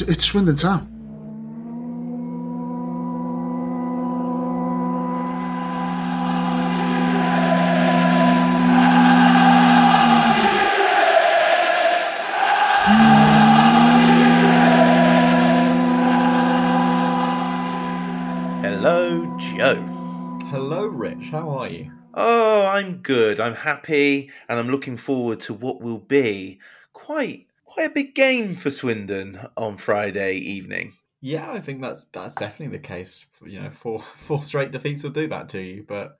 it's, it's Swindon Town. Hello, Joe. Hello, Rich. How are you? Oh, I'm good. I'm happy, and I'm looking forward to what will be quite quite a big game for Swindon on Friday evening. Yeah, I think that's that's definitely the case. You know, four four straight defeats will do that to you. But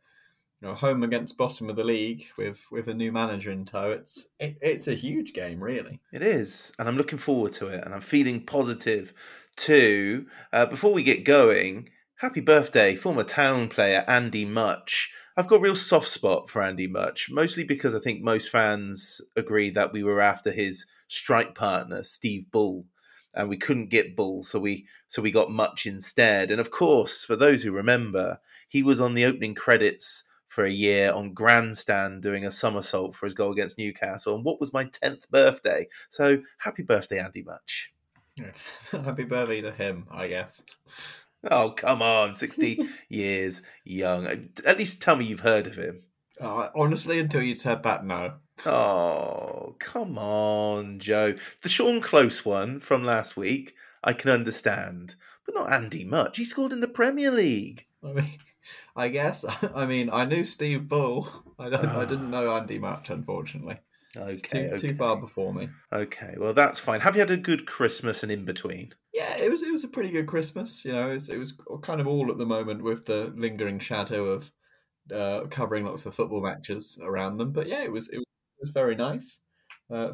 you know, home against bottom of the league with with a new manager in tow, it's it, it's a huge game, really. It is, and I'm looking forward to it, and I'm feeling positive too. Uh, before we get going, happy birthday, former town player Andy Mutch. I've got a real soft spot for Andy Mutch, mostly because I think most fans agree that we were after his strike partner, Steve Bull, and we couldn't get Bull, so we so we got Mutch instead. And of course, for those who remember, he was on the opening credits for a year on Grandstand doing a somersault for his goal against Newcastle. And what was my tenth birthday? So happy birthday, Andy Mutch. Happy birthday to him, I guess. Oh, come on, 60 years young. At least tell me you've heard of him. Uh, honestly, until you said that, no. Oh, come on, Joe. The Sean Close one from last week, I can understand, but not Andy Mutch. He scored in the Premier League. I mean, I guess. I mean, I knew Steve Bull. I don't. I didn't know Andy Mutch, unfortunately. Okay, too, okay. too far before me. Okay, well, that's fine. Have you had a good Christmas and in between? Yeah, it was it was a pretty good Christmas. You know, it was, it was kind of all at the moment with the lingering shadow of uh, covering lots of football matches around them. But yeah, it was it was, it was very nice. Uh,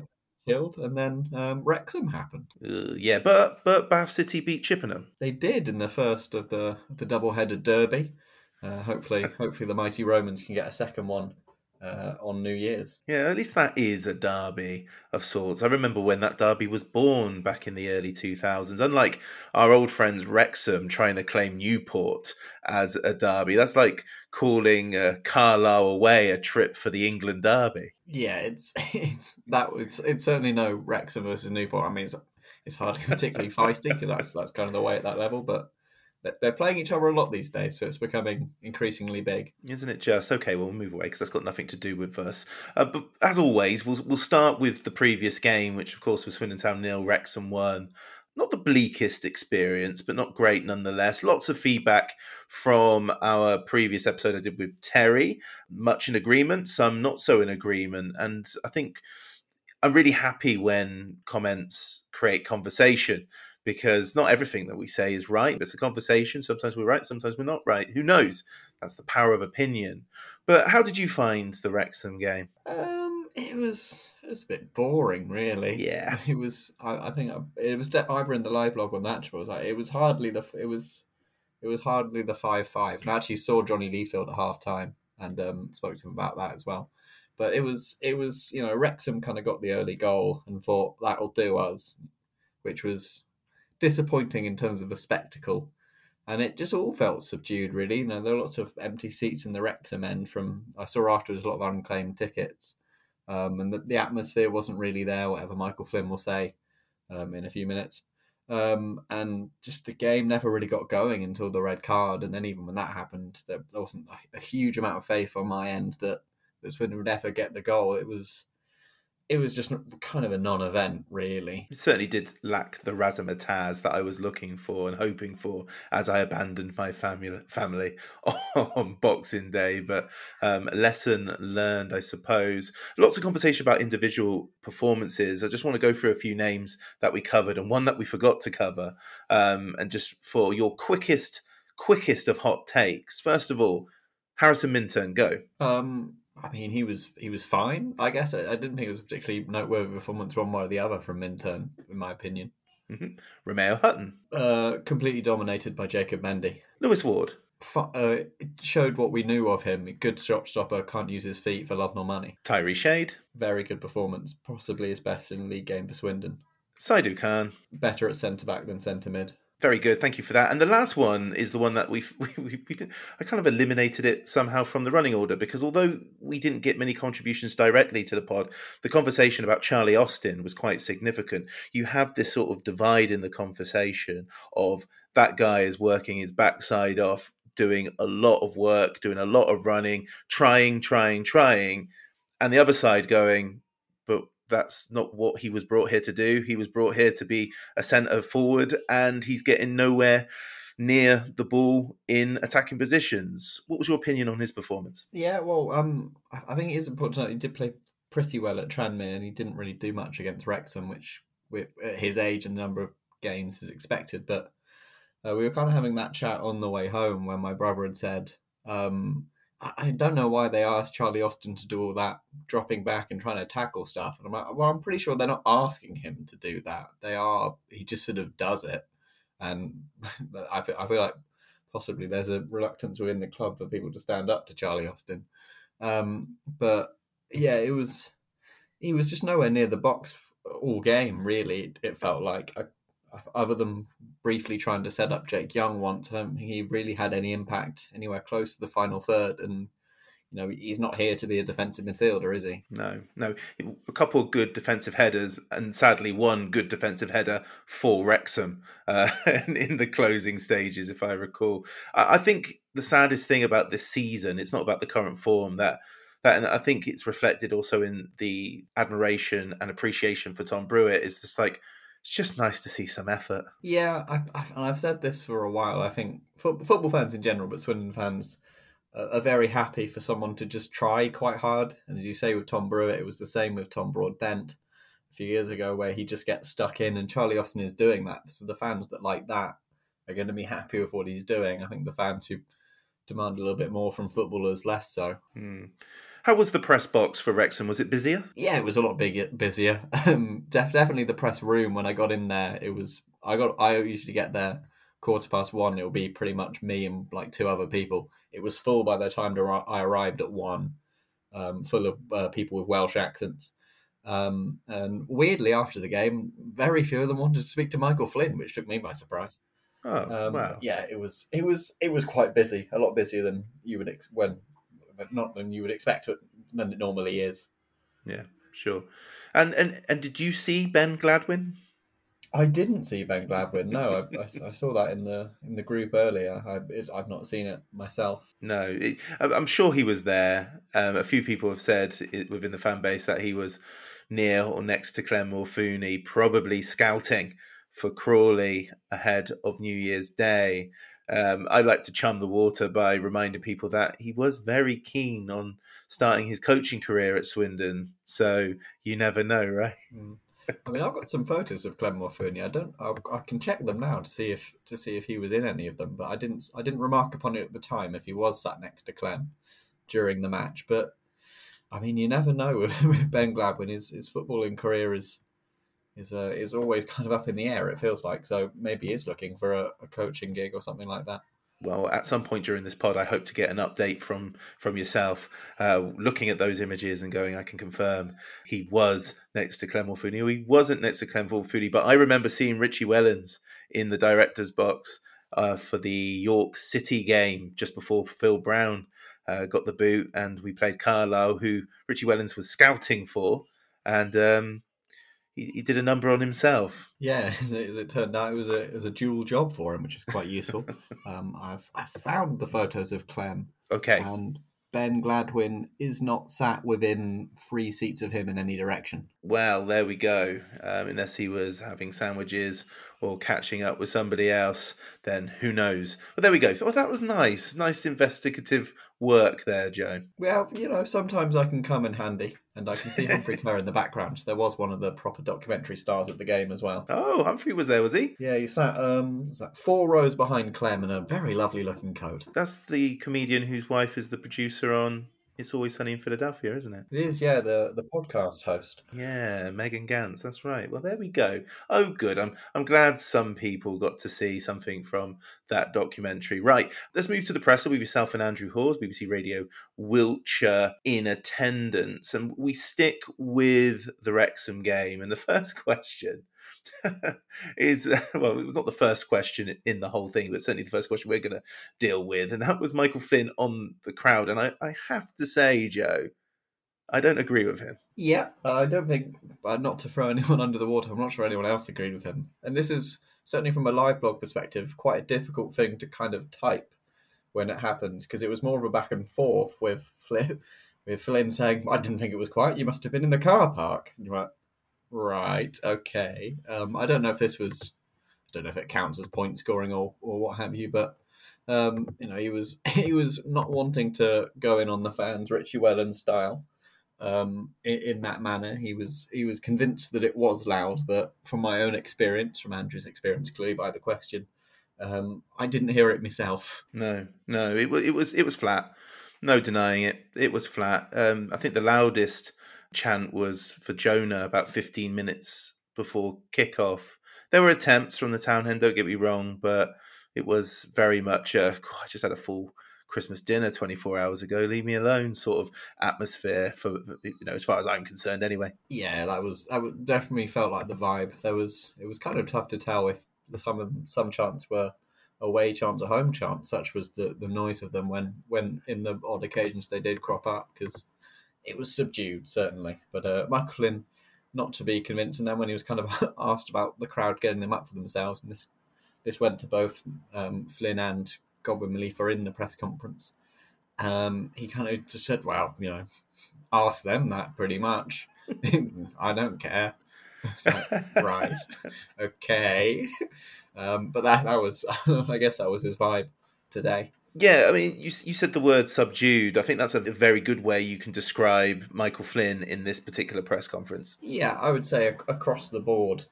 chilled, and then um, Wrexham happened. Uh, yeah, but but Bath City beat Chippenham. They did in the first of the the double-headed derby. Uh, hopefully, hopefully the mighty Romans can get a second one uh, on New Year's. Yeah, at least that is a derby of sorts. I remember when that derby was born back in the early 2000s. Unlike our old friends Wrexham trying to claim Newport as a derby, that's like calling uh, Carlisle away a trip for the England derby. Yeah, it's it's that was it's certainly no Wrexham versus Newport. I mean, it's it's hardly particularly feisty because that's that's kind of the way at that level. But they're- playing each other a lot these days, so it's becoming increasingly big. Isn't it just okay? Well, we'll move away because that's got nothing to do with us. Uh, but as always, we'll we'll start with the previous game, which of course was Swindon Town nil, Wrexham one. Not the bleakest experience, but not great nonetheless. Lots of feedback from our previous episode I did with Terry. Much in agreement, some not so in agreement, and I think I'm really happy when comments create conversation because not everything that we say is right. It's a conversation. Sometimes we're right, sometimes we're not right. Who knows? That's the power of opinion. But how did you find the Wrexham game? Um, it was it was a bit boring, really. Yeah. it was. I, I think I- it was de- either in the live blog or Natural. Was like it was hardly the it was it was hardly the five five. And I actually saw Johnny Leafield at half time and um, spoke to him about that as well. But it was it was you know Wrexham kind of got the early goal and thought that'll do us, which was disappointing in terms of a spectacle. and it just all felt subdued. Really, you know, there were lots of empty seats in the Wrexham end. From I saw afterwards a lot of unclaimed tickets, um, and the, the atmosphere wasn't really there. Whatever Michael Flynn will say um, in a few minutes. Um, and just the game never really got going until the red card, and then even when that happened, there, there wasn't a, a huge amount of faith on my end that Swindon would ever get the goal. It was it was just kind of a non-event, really. It certainly did lack the razzmatazz that I was looking for and hoping for as I abandoned my family family on Boxing Day. But um, lesson learned, I suppose. Lots of conversation about individual performances. I just want to go through a few names that we covered and one that we forgot to cover. Um, and just for your quickest, quickest of hot takes. First of all, Harrison Minturn, go. Um, I mean, he was he was fine. I guess I, I, didn't think it was a particularly noteworthy performance one way or the other from Minturn, in my opinion. Mm-hmm. Romeo Hutton, uh, completely dominated by Jacob Mendy. Lewis Ward, uh, showed what we knew of him. Good shot stopper, can't use his feet for love nor money. Tyrese Shade, very good performance, possibly his best in league game for Swindon. Saidou Khan, better at centre back than centre mid. Very good, thank you for that. And the last one is the one that we've, we, we, we did, I kind of eliminated it somehow from the running order because although we didn't get many contributions directly to the pod, the conversation about Charlie Austin was quite significant. You have this sort of divide in the conversation of that guy is working his backside off, doing a lot of work, doing a lot of running, trying, trying, trying, and the other side going, but that's not what he was brought here to do. He was brought here to be a centre forward, and he's getting nowhere near the ball in attacking positions. What was your opinion on his performance? Yeah, well, um, I think it is important he did play pretty well at Tranmere, and he didn't really do much against Wrexham, which at his age and the number of games is expected. But uh, we were kind of having that chat on the way home when my brother had said, um, I don't know why they asked Charlie Austin to do all that dropping back and trying to tackle stuff. And I'm like, well, I'm pretty sure they're not asking him to do that. They are, he just sort of does it. And I feel, I feel like possibly there's a reluctance within the club for people to stand up to Charlie Austin. Um, but yeah, it was, he was just nowhere near the box all game, really. It felt like. I, other than briefly trying to set up Jake Young once, I don't think he really had any impact anywhere close to the final third. And you know, he's not here to be a defensive midfielder, is he? No, no. A couple of good defensive headers, and sadly, one good defensive header for Wrexham uh, in the closing stages, if I recall. I think the saddest thing about this season, it's not about the current form that. That, and I think it's reflected also in the admiration and appreciation for Tom Brewitt. Is just like it's just nice to see some effort. Yeah, I, I, and I've said this for a while. I think football fans in general, but Swindon fans are very happy for someone to just try quite hard. And as you say with Tom Brewitt, it was the same with Tom Broadbent a few years ago, where he just gets stuck in, and Charlie Austin is doing that. So the fans that like that are going to be happy with what he's doing. I think the fans who demand a little bit more from footballers less so. Hmm. How was the press box for Wrexham? Was it busier? Yeah, it was a lot bigger, busier. Um, def- definitely the press room when I got in there, it was. I got. I usually get there quarter past one. It'll be pretty much me and like two other people. It was full by the time I arrived at one, um, full of uh, people with Welsh accents. Um, and weirdly, after the game, very few of them wanted to speak to Michael Flynn, which took me by surprise. Oh um, wow! Yeah, it was it was it was quite busy, a lot busier than you would ex- when not than you would expect than it normally is. Yeah, sure. And and and did you see Ben Gladwin? I didn't see Ben Gladwin. No, I, I, saw that in the in the group earlier. I, I've not seen it myself. No, it, I'm sure he was there. Um, a few people have said within the fan base that he was near or next to Clem Morfuni, probably scouting for Crawley ahead of New Year's Day. Um, I like to chum the water by reminding people that he was very keen on starting his coaching career at Swindon. So you never know, right? Mm. I mean, I've got some photos of Clem Morfuni. I don't. I, I, can check them now to see if to see if he was in any of them. But I didn't. I didn't remark upon it at the time if he was sat next to Clem during the match. But I mean, you never know with Ben Gladwin. His his footballing career is is uh, is always kind of up in the air. It feels like so maybe is looking for a, a, coaching gig or something like that. Well, at some point during this pod, I hope to get an update from from yourself, uh, looking at those images and going, I can confirm he was next to Clem Morfuni. He wasn't next to Clem Morfuni, but I remember seeing Richie Wellens in the director's box uh, for the York City game just before Phil Brown uh, got the boot, and we played Carlisle, who Richie Wellens was scouting for, and um, he, he, did a number on himself. Yeah, as it, as it, turned out, it was a it was a dual job for him, which is quite useful. um, I've I found the photos of Clem. Okay. And Ben Gladwin is not sat within three seats of him in any direction. Well, there we go. Um, unless he was having sandwiches or catching up with somebody else, then who knows? But there we go. Oh, that was nice. Nice investigative work there, Joe. Well, you know, sometimes I can come in handy and I can see Humphrey Ker in the background. There was one of the proper documentary stars at the game as well. Oh, Humphrey was there, was he? Yeah, he sat um sat four rows behind Clem in a very lovely looking coat. That's the comedian whose wife is the producer on it's Always Sunny in Philadelphia, isn't it? It is, yeah, the the podcast host. Yeah, Megan Ganz, that's right. Well, there we go. Oh, good. I'm I'm glad some people got to see something from that documentary. Right, let's move to the presser with yourself and Andrew Hawes, BBC Radio Wiltshire in attendance, and we stick with the Wrexham game. And the first question is well, it was not the first question in the whole thing, but certainly the first question we're going to deal with, and that was Michael Flynn on the crowd. And I, I have to say, Joe, I don't agree with him. Yeah, I don't think, uh, not to throw anyone under the water, I'm not sure anyone else agreed with him. And this is certainly from a live blog perspective, quite a difficult thing to kind of type when it happens because it was more of a back and forth with Flynn, with Flynn saying, "I didn't think it was quiet. You must have been in the car park." And you're like, Right. Okay. Um, I don't know if this was. I don't know if it counts as point scoring or, or what have you, but um, you know he was he was not wanting to go in on the fans Richie Wellens style um, in, in, that manner. He was he was convinced that it was loud, but from my own experience, from Andrew's experience, clearly by the question, um, I didn't hear it myself. No, no, it was it was it was flat. No denying it. It was flat. Um, I think the loudest chant was for Jonah about 15 minutes before kickoff. There were attempts from the town hen, don't get me wrong, but it was very much a, oh, I just had a full Christmas dinner 24 hours ago. Leave me alone, sort of atmosphere for you know, as far as I'm concerned, anyway. Yeah, that was that definitely felt like the vibe. There was it was kind of tough to tell if some of some chants were away chants or home chants. Such was the the noise of them when when in the odd occasions they did crop up because it was subdued certainly. But uh, Flynn, not to be convinced, and then when he was kind of asked about the crowd getting them up for themselves, and this this went to both um, Flynn and Godwin Malife in the press conference. Um, he kind of just said, "Well, you know, ask them that pretty much. I don't care." Like, right, okay, um, but that that was, I guess, that was his vibe today. Yeah, I mean, you you said the word subdued. I think that's a very good way you can describe Michael Flynn in this particular press conference. Yeah, I would say across the board,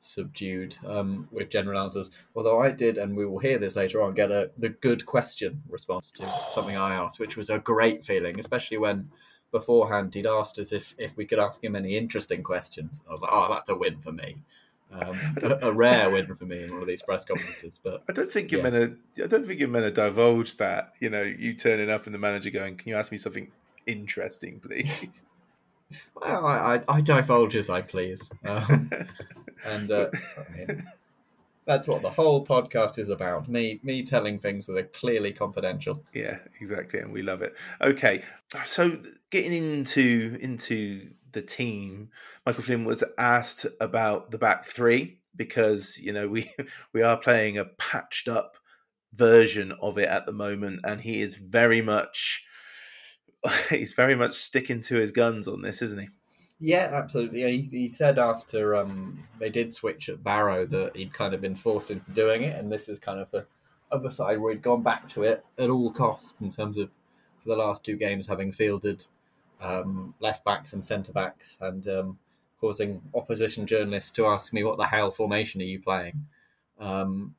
subdued um, with general answers. Although I did, and we will hear this later on, get a the good question response to something I asked, which was a great feeling, especially when beforehand he'd asked us if if we could ask him any interesting questions. I was like, oh, that's a win for me. Um, a, a, rare win for me in one of these press conferences. But I don't think you're yeah. meant to. I don't think you're meant to divulge that. You know, you turning up and the manager going, "Can you ask me something interesting, please?" well, I, I, I divulge as I please, um, and uh, I mean, that's what the whole podcast is about. Me, me telling things that are clearly confidential. Yeah, exactly, and we love it. Okay, so getting into into the team, Michael Flynn was asked about the back three because you know we we are playing a patched up version of it at the moment, and he is very much he's very much sticking to his guns on this, isn't he? Yeah, absolutely. He, he said after um, they did switch at Barrow that he'd kind of been forced into doing it, and this is kind of the other side where he'd gone back to it at all costs in terms of for the last two games having fielded um, left backs and centre backs, and um, causing opposition journalists to ask me what the hell formation are you playing. Um,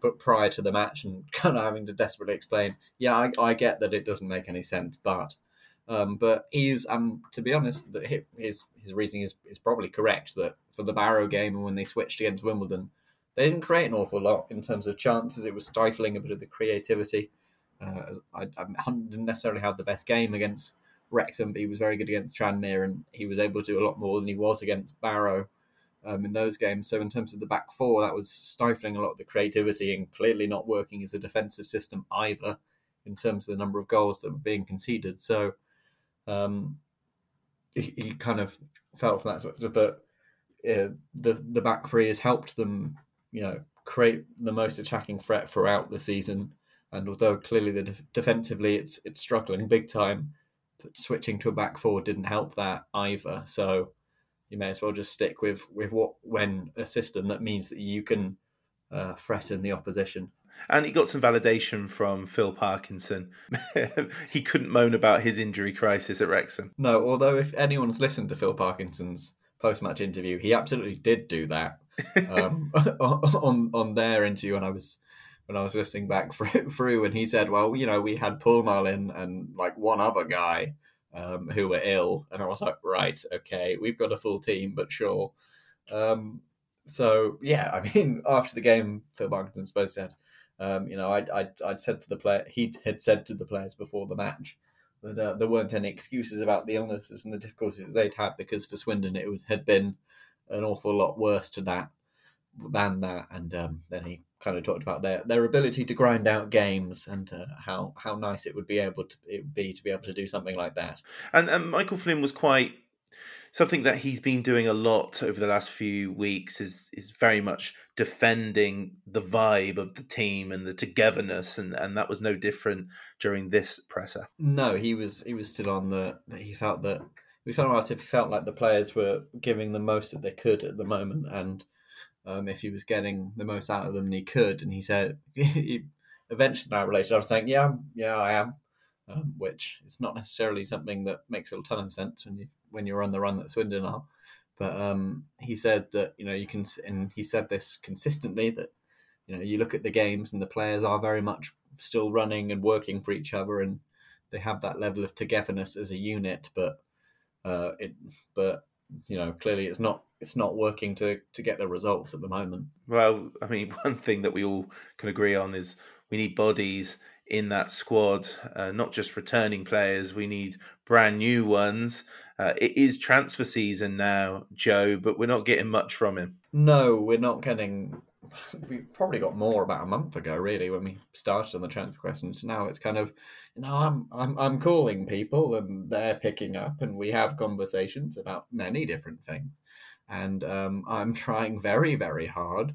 but prior to the match, and kind of having to desperately explain, yeah, I, I get that it doesn't make any sense, but um, but he's um, to be honest, his his reasoning is, is probably correct that for the Barrow game and when they switched against Wimbledon, they didn't create an awful lot in terms of chances. It was stifling a bit of the creativity. Uh, I, I didn't necessarily have the best game against Wrexham, but he was very good against Tranmere, and he was able to do a lot more than he was against Barrow. um, in those games. So in terms of the back four, that was stifling a lot of the creativity and clearly not working as a defensive system either in terms of the number of goals that were being conceded. So um, he, he, kind of felt from that that uh, the the back three has helped them, you know, create the most attacking threat throughout the season. And although clearly the de- defensively it's it's struggling big time, switching to a back four didn't help that either. So you may as well just stick with with what when a system that means that you can uh, threaten the opposition. And he got some validation from Phil Parkinson. he couldn't moan about his injury crisis at Wrexham. No, although if anyone's listened to Phil Parkinson's post-match interview, he absolutely did do that um, on on their interview. And I was when I was listening back through, and he said, "Well, you know, we had Paul Mullin and like one other guy um, who were ill," and I was like, "Right, okay, we've got a full team, but sure." Um, so yeah, I mean, after the game, Phil Parkinson supposed said, um, you know, I'd, I'd, I'd said to the player, he had said to the players before the match that uh, there weren't any excuses about the illnesses and the difficulties they'd had because for Swindon it would, had been an awful lot worse to that than that. And um, then he kind of talked about their their ability to grind out games and uh, how how nice it would be able to it would be to be able to do something like that. And, and Michael Flynn was quite something that he's been doing a lot over the last few weeks is is very much defending the vibe of the team and the togetherness and and that was no different during this presser no he was he was still on the he felt that we kind of asked if he felt like the players were giving the most that they could at the moment and um, if he was getting the most out of them he could and he said he, eventually that related i was saying yeah yeah i am um, which is not necessarily something that makes a ton of sense when you when you're on the run that Swindon are. But um, he said that you know you can, and he said this consistently that you know you look at the games and the players are very much still running and working for each other, and they have that level of togetherness as a unit. But uh, it, but you know, clearly it's not it's not working to to get the results at the moment. Well, I mean, one thing that we all can agree on is we need bodies in that squad, uh, not just returning players. We need brand new ones. Uh, it is transfer season now, Joe, but we're not getting much from him. No, we're not getting. We probably got more about a month ago, really, when we started on the transfer questions. Now it's kind of, you know, I'm I'm I'm calling people and they're picking up, and we have conversations about many different things, and um, I'm trying very very hard.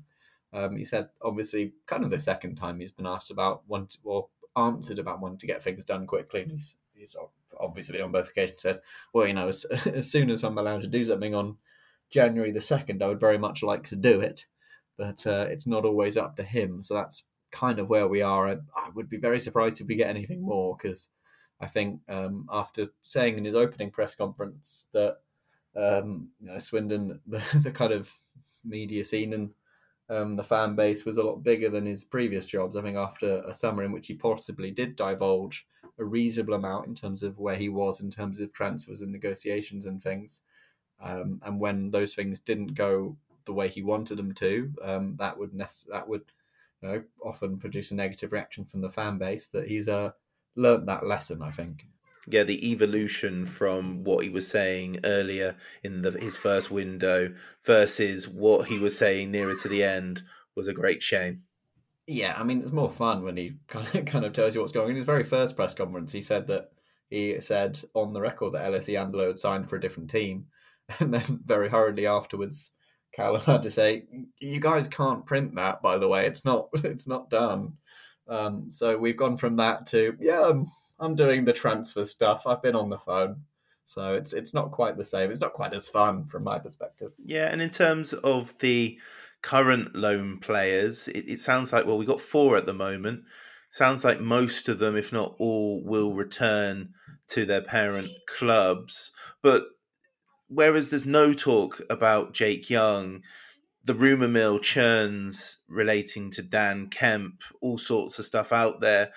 Um, he said, obviously, kind of the second time he's been asked about one, or answered about wanting to get things done quickly. And he's, he's obviously on both occasions said, well, you know, as, as soon as I'm allowed to do something on January the 2nd, I would very much like to do it. But uh, it's not always up to him. So that's kind of where we are. I, I would be very surprised if we get anything more because I think um, after saying in his opening press conference that um, you know, Swindon, the, the kind of media scene and um, the fan base was a lot bigger than his previous jobs. I think after a summer in which he possibly did divulge a reasonable amount in terms of where he was in terms of transfers and negotiations and things, um, and when those things didn't go the way he wanted them to, um, that would nec- that would you know, often produce a negative reaction from the fan base. That he's uh, learnt that lesson, I think yeah, the evolution from what he was saying earlier in the, his first window versus what he was saying nearer to the end was a great shame. Yeah, I mean, it's more fun when he kind of, kind of tells you what's going on. In his very first press conference, he said that he said on the record that Ellis Iandolo had signed for a different team. And then very hurriedly afterwards, Callum had to say, "You guys can't print that, by the way. It's not. It's not done." Um, so we've gone from that to yeah, um, I'm doing the transfer stuff. I've been on the phone. So it's it's not quite the same. It's not quite as fun from my perspective. Yeah, and in terms of the current loan players, it, it sounds like well, we've got four at the moment. Sounds like most of them, if not all, will return to their parent clubs. But whereas there's no talk about Jake Young, the rumor mill churns relating to Dan Kemp, all sorts of stuff out there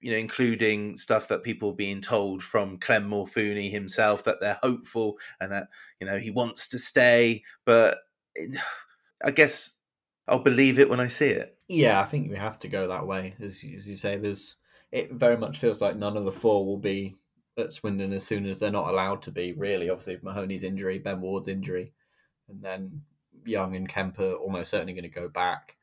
you know, including stuff that people are being told from Clem Morfuni himself that they're hopeful and that you know he wants to stay. But I guess I'll believe it when I see it. Yeah, I think we have to go that way, as, as you say. There's it very much feels like none of the four will be at Swindon as soon as they're not allowed to be. Really, obviously Mahoney's injury, Ben Ward's injury, and then Young and Kemper almost certainly going to go back.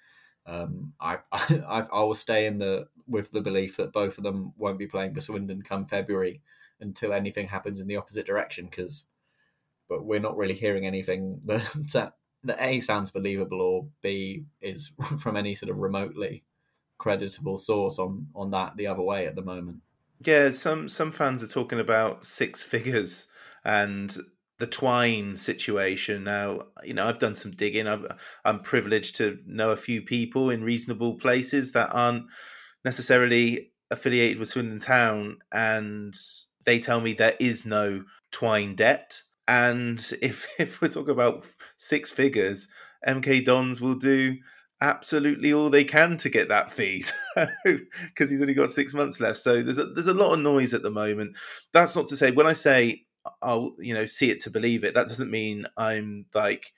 Um, I, I I will stay in the with the belief that both of them won't be playing for Swindon come February until anything happens in the opposite direction. Because, but we're not really hearing anything that that a sounds believable or b is from any sort of remotely creditable source on on that the other way at the moment. Yeah, some some fans are talking about six figures and the Twine situation. Now, you know, I've done some digging. I've, I'm privileged to know a few people in reasonable places that aren't necessarily affiliated with Swindon Town, and they tell me there is no Twine debt. And if if we're talking about six figures, MK Dons will do absolutely all they can to get that fee because he's only got six months left. So there's a, there's a lot of noise at the moment. That's not to say when I say I'll you know see it to believe it. That doesn't mean I'm like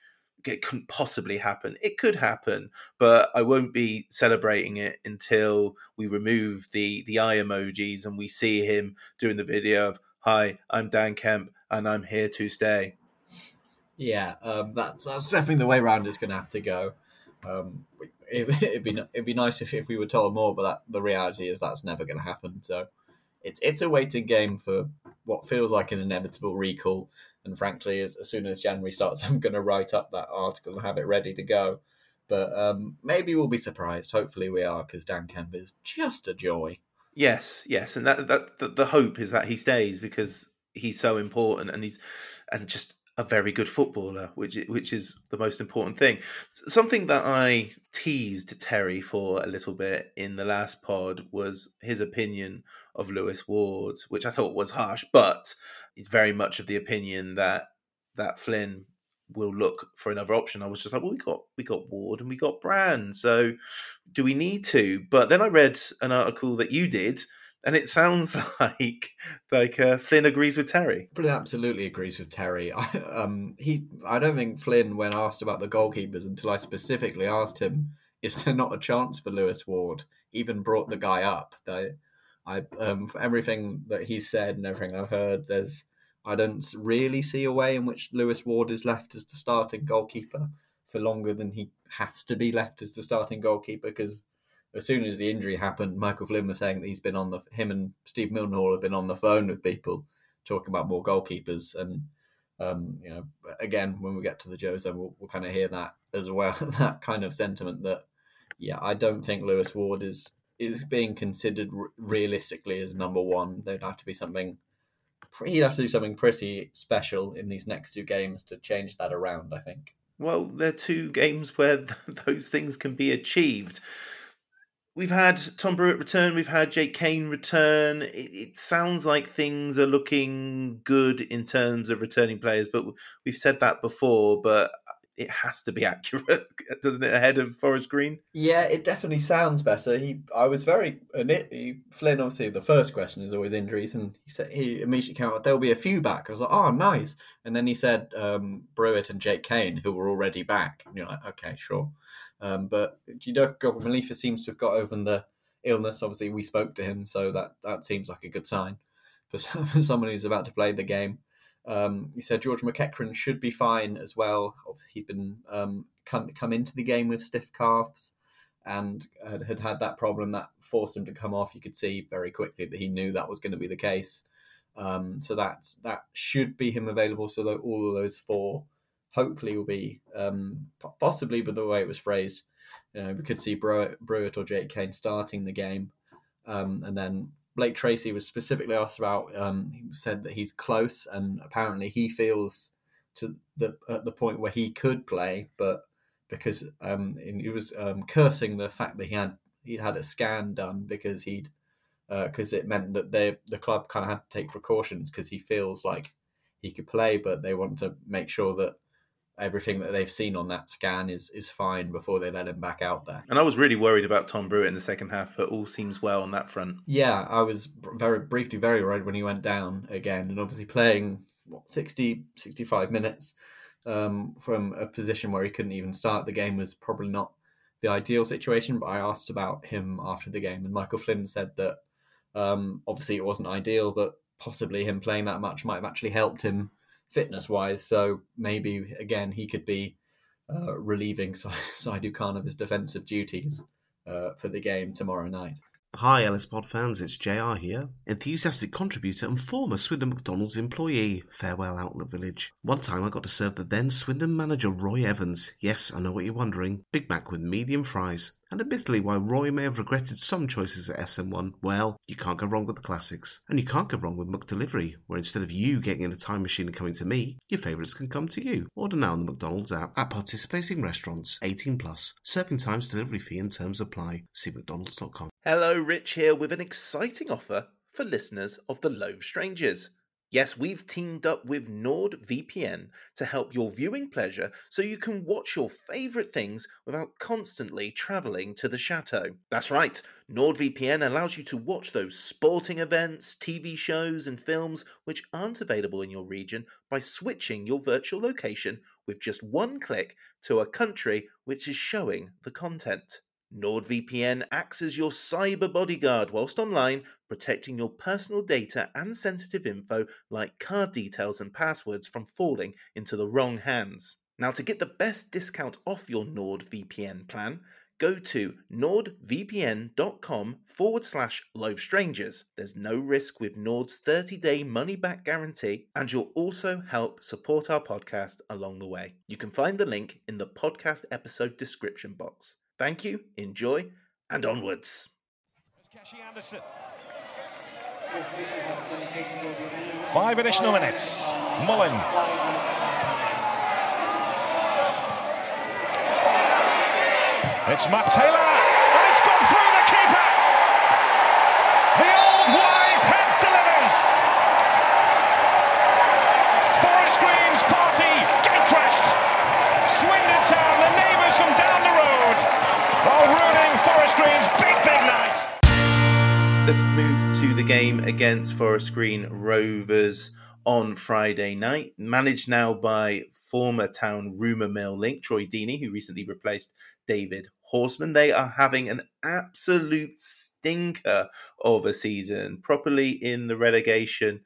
it couldn't possibly happen. It could happen, but I won't be celebrating it until we remove the the eye emojis and we see him doing the video of "Hi, I'm Dan Kemp and I'm here to stay." Yeah, um, that's that's definitely the way round it's going to have to go. Um, it, would be it'd be nice if, if we were told more, but that the reality is that's never going to happen. So it's it's a waiting game for what feels like an inevitable recall. And frankly, as, as soon as January starts, I'm going to write up that article and have it ready to go. But um, maybe we'll be surprised. Hopefully, we are because Dan Kemp is just a joy. Yes, yes, and that that the, the hope is that he stays because he's so important and he's and just a very good footballer, which which is the most important thing. Something that I teased Terry for a little bit in the last pod was his opinion of Lewis Ward, which I thought was harsh, but he's very much of the opinion that that Flynn will look for another option. I was just like, well, we got we got Ward and we got Brand, so do we need to? But then I read an article that you did and it sounds like like uh, Flynn agrees with Terry. Flynn absolutely agrees with Terry. I, um, he, I don't think Flynn, when asked about the goalkeepers, until I specifically asked him, "Is there not a chance for Lewis Ward?" Even brought the guy up. They, I, um, everything that he said and everything I've heard, there's, I don't really see a way in which Lewis Ward is left as the starting goalkeeper for longer than he has to be left as the starting goalkeeper because as soon as the injury happened, Michael Flynn was saying that he's been on the him and Steve Mildenhall have been on the phone with people talking about more goalkeepers, and um, you know, again, when we get to the Jose, we'll, we'll kind of hear that as well. that kind of sentiment that, yeah, I don't think Lewis Ward is is being considered realistically as number one. There'd have to be something. He'd have to do something pretty special in these next two games to change that around. I think. Well, they're two games where those things can be achieved we've had Tom Brewitt return, we've had Jake Kane return. It, it, sounds like things are looking good in terms of returning players, but we've said that before. But it has to be accurate, doesn't it? Ahead of Forest Green. Yeah, it definitely sounds better. He, I was very he, Flynn. Obviously, the first question is always injuries, and he said he immediately came out. There'll be a few back. I was like, oh, nice. And then he said um, Brewitt and Jake Kane, who were already back. And you're like, okay, sure. Um, but Jido Malife seems to have got over the illness. Obviously, we spoke to him, so that, that seems like a good sign for, for someone who's about to play the game. Um, he said George McEachran should be fine as well. Obviously, he'd been um, come come into the game with stiff calves and had, had had that problem that forced him to come off. You could see very quickly that he knew that was going to be the case. Um, so that's that should be him available. So that all of those four hopefully will be um, possibly, but the way it was phrased, you know, we could see Brewitt or Jake Kane starting the game, um, and then Blake Tracy was specifically asked about. Um, he said that he's close, and apparently he feels to the at the point where he could play, but because um, he was um, cursing the fact that he had he had a scan done because he'd because uh, it meant that they the club kind of had to take precautions because he feels like he could play, but they want to make sure that everything that they've seen on that scan is is fine before they let him back out there. And I was really worried about Tom Brewitt in the second half, but all seems well on that front. Yeah, I was very briefly very worried when he went down again, and obviously playing what 60, 65 minutes um, from a position where he couldn't even start the game was probably not the ideal situation. But I asked about him after the game, and Michael Flynn said that um, obviously it wasn't ideal, but possibly him playing that much might have actually helped him fitness wise. So maybe again he could be uh, relieving Saidou Khan of his defensive duties uh, for the game tomorrow night. Hi, Ellis Pod fans, it's JR here, enthusiastic contributor and former Swindon McDonald's employee. Farewell, Outlet Village. One time I got to serve the then Swindon manager Roy Evans. Yes, I know what you're wondering. Big Mac with medium fries. And admittedly, while Roy may have regretted some choices at SM1, well, you can't go wrong with the classics. And you can't go wrong with McDelivery, where instead of you getting in a time machine and coming to me, your favourites can come to you. Order now on the McDonald's app at participating restaurants, 18 plus. Serving times, delivery fee and terms apply. See mcdonalds.com. Hello, Rich here with an exciting offer for listeners of The Loathe Strangers. Yes, we've teamed up with NordVPN to help your viewing pleasure so you can watch your favourite things without constantly travelling to the chateau. That's right, NordVPN allows you to watch those sporting events, TV shows, and films which aren't available in your region by switching your virtual location with just one click to a country which is showing the content. NordVPN acts as your cyber bodyguard whilst online, protecting your personal data and sensitive info like card details and passwords from falling into the wrong hands. Now, to get the best discount off your NordVPN plan, go to nordvpn.com forward slash loathe strangers. There's no risk with Nord's 30 day money back guarantee, and you'll also help support our podcast along the way. You can find the link in the podcast episode description box. Thank you, enjoy, and onwards. Five additional minutes. Mullen. It's Matt Taylor, Let's move to the game against Forest Green Rovers on Friday night. Managed now by former town rumour mill link Troy Deeney, who recently replaced David Horseman. They are having an absolute stinker of a season, properly in the relegation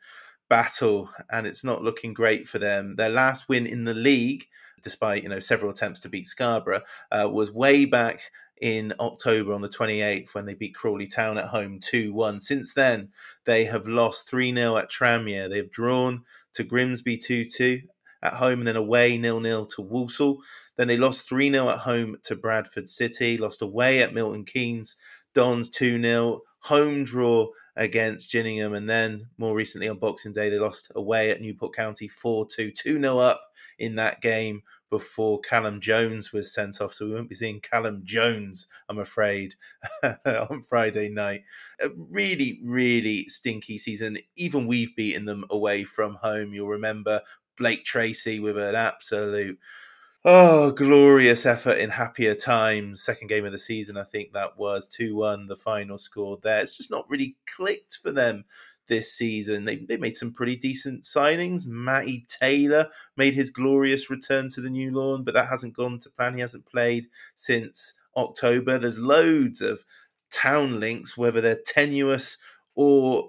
battle, and it's not looking great for them. Their last win in the league, despite you know several attempts to beat Scarborough, uh, was way back in October on the 28th when they beat Crawley Town at home 2 1. Since then, they have lost 3 0 at Tranmere. They've drawn to Grimsby 2 2 at home and then away 0 0 to Walsall. Then they lost 3 0 at home to Bradford City, lost away at Milton Keynes, Dons 2 0, home draw against Gillingham, and then more recently on Boxing Day, they lost away at Newport County 4 2, 2 0 up in that game before Callum Jones was sent off. So we won't be seeing Callum Jones, I'm afraid, on Friday night. A really, really stinky season. Even we've beaten them away from home. You'll remember Blake Tracy with an absolute. Oh, glorious effort in happier times. Second game of the season, I think that was 2 1, the final score there. It's just not really clicked for them this season. They, they made some pretty decent signings. Matty Taylor made his glorious return to the new lawn, but that hasn't gone to plan. He hasn't played since October. There's loads of town links, whether they're tenuous or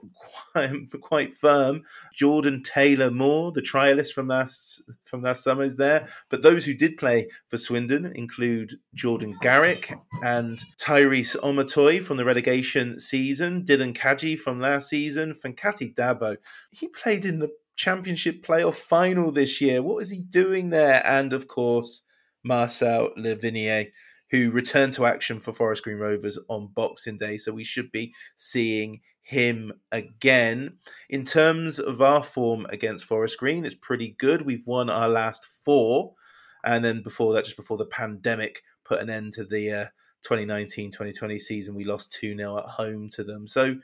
quite, quite firm. Jordan Taylor Moore, the trialist from last from last summer, is there. But those who did play for Swindon include Jordan Garrick and Tyrese Omotoye from the relegation season, Dylan Kadji from last season, Fankaty Dabo. He played in the championship playoff final this year. What is he doing there? And of course, Marcel Lavinier who returned to action for Forest Green Rovers on Boxing Day. So we should be seeing him again. In terms of our form against Forest Green, it's pretty good. We've won our last four. And then before that, just before the pandemic put an end to the uh, 2019 2020 season, we lost 2 0 at home to them. So,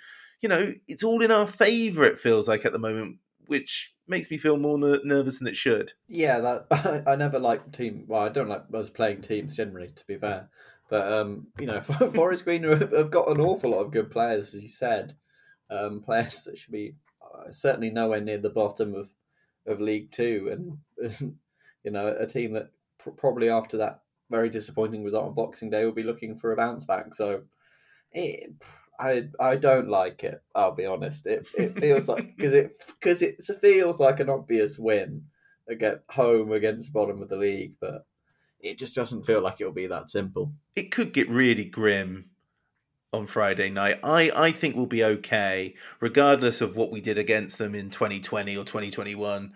you know, it's all in our favour, it feels like at the moment, which makes me feel more ner- nervous than it should. Yeah, that I, never like team. Well, I don't like us playing teams generally, to be fair. But um, you know, Forest Green have got an awful lot of good players, as you said. Um, players that should be uh, certainly nowhere near the bottom of of League Two, and you know, a team that pr- probably after that very disappointing result on Boxing Day will be looking for a bounce back. So, it, I I don't like it. I'll be honest. It it feels like because it because it feels like an obvious win against home against bottom of the league, but it just doesn't feel like it'll be that simple. It could get really grim on Friday night. I, I think we'll be okay, regardless of what we did against them in 2020 or 2021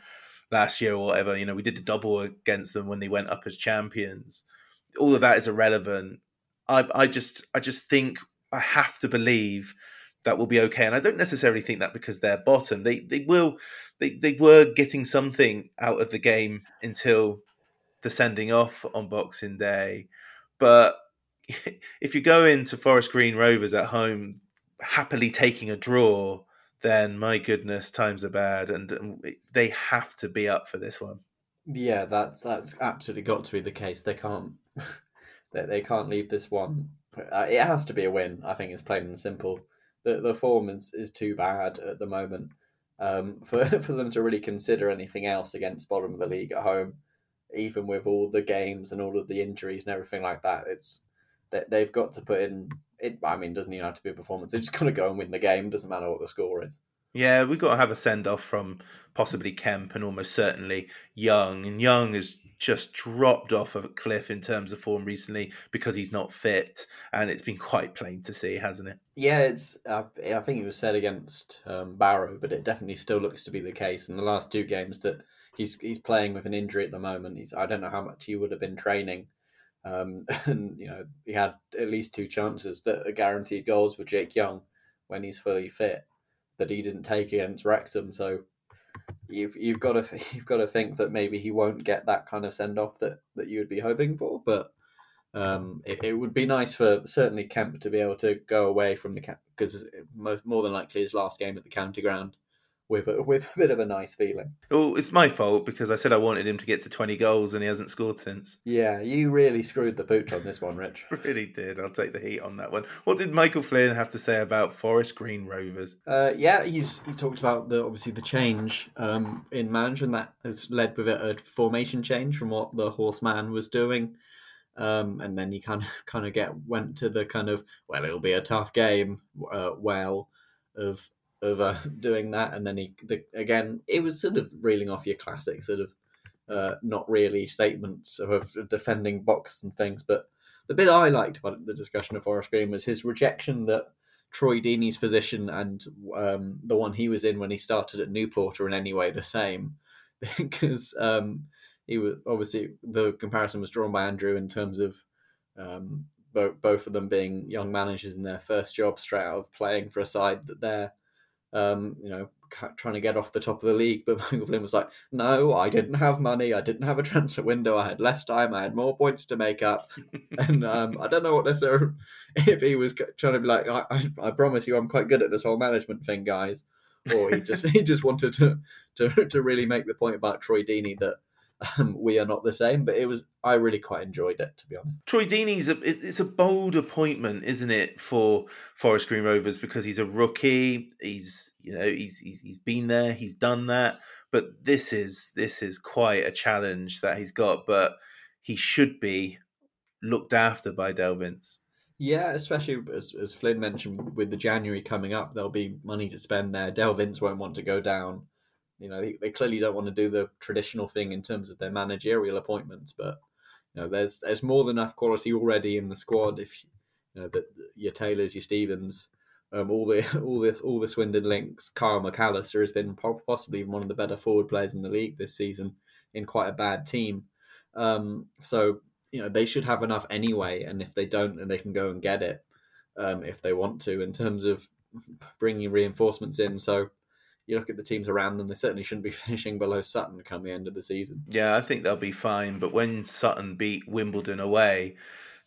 last year or whatever. You know, we did the double against them when they went up as champions. All of that is irrelevant. I, I just I just think I have to believe that will be okay. And I don't necessarily think that because they're bottom. They they will they, they were getting something out of the game until the sending off on Boxing Day. But if you go into Forest Green Rovers at home happily taking a draw, then my goodness, times are bad, and they have to be up for this one. Yeah, that's that's absolutely got to be the case. They can't they, they can't leave this one. Uh, it has to be a win. I think it's plain and simple. The the form is, is too bad at the moment um, for for them to really consider anything else against bottom of the league at home. Even with all the games and all of the injuries and everything like that, it's they, they've got to put in. It, I mean, doesn't even have to be a performance. They're just going to go and win the game. Doesn't matter what the score is. Yeah, we've got to have a send off from possibly Kemp and almost certainly Young. And Young has just dropped off of a cliff in terms of form recently because he's not fit, and it's been quite plain to see, hasn't it? Yeah, it's. I, I think it was said against um, Barrow, but it definitely still looks to be the case in the last two games that he's he's playing with an injury at the moment. He's. I don't know how much he would have been training. Um, and you know he had at least two chances that are guaranteed goals with Jake Young when he's fully fit that he didn't take against Wrexham. So you've you've got to you've got to think that maybe he won't get that kind of send off that that you would be hoping for. But um, it, it, would be nice for certainly Kemp to be able to go away from the camp because more than likely his last game at the county ground with a, with a bit of a nice feeling. Well, it's my fault because I said I wanted him to get to 20 goals and he hasn't scored since. Yeah, you really screwed the pooch on this one, Rich. really did. I'll take the heat on that one. What did Michael Flynn have to say about Forest Green Rovers? Uh, yeah, he's he talked about the obviously the change um, in management that has led with it a formation change from what the Horseman was doing. Um, and then he kind of kind of get went to the kind of well, it'll be a tough game. Uh, well, of uh, doing that, and then he the, again it was sort of reeling off your classic sort of uh, not really statements of defending box and things. But the bit I liked about the discussion of Forest Green was his rejection that Troy Deeney's position and um, the one he was in when he started at Newport are in any way the same, because um, he was obviously the comparison was drawn by Andrew in terms of um, both both of them being young managers in their first job straight out of playing for a side that they're um, you know, trying to get off the top of the league. But Michael Flynn was like, no, I didn't have money. I didn't have a transfer window. I had less time. I had more points to make up. and um, I don't know what necessarily, if he was trying to be like, I, I, I, promise you, I'm quite good at this whole management thing, guys. Or he just he just wanted to, to to really make the point about Troy Deeney that um, we are not the same. But it was I really quite enjoyed it to be honest. Troy Deeney's a it's a bold appointment, isn't it, for Forest Green Rovers because he's a rookie. He's you know he's he's, he's been there, he's done that. But this is this is quite a challenge that he's got. But he should be looked after by Dale Vince. Yeah, especially as, as Flynn mentioned, with the January coming up, there'll be money to spend there. Dale Vince won't want to go down. You know, they, they clearly don't want to do the traditional thing in terms of their managerial appointments, but you know, there's there's more than enough quality already in the squad. If you know that your Taylors, your Stevens, um, all the all the all the Swindon links. Carl McAllister has been possibly one of the better forward players in the league this season in quite a bad team. Um, so you know they should have enough anyway, and if they don't, then they can go and get it um, if they want to. In terms of bringing reinforcements in, so you look at the teams around them, they certainly shouldn't be finishing below Sutton come the end of the season. Yeah, I think they'll be fine. But when Sutton beat Wimbledon away,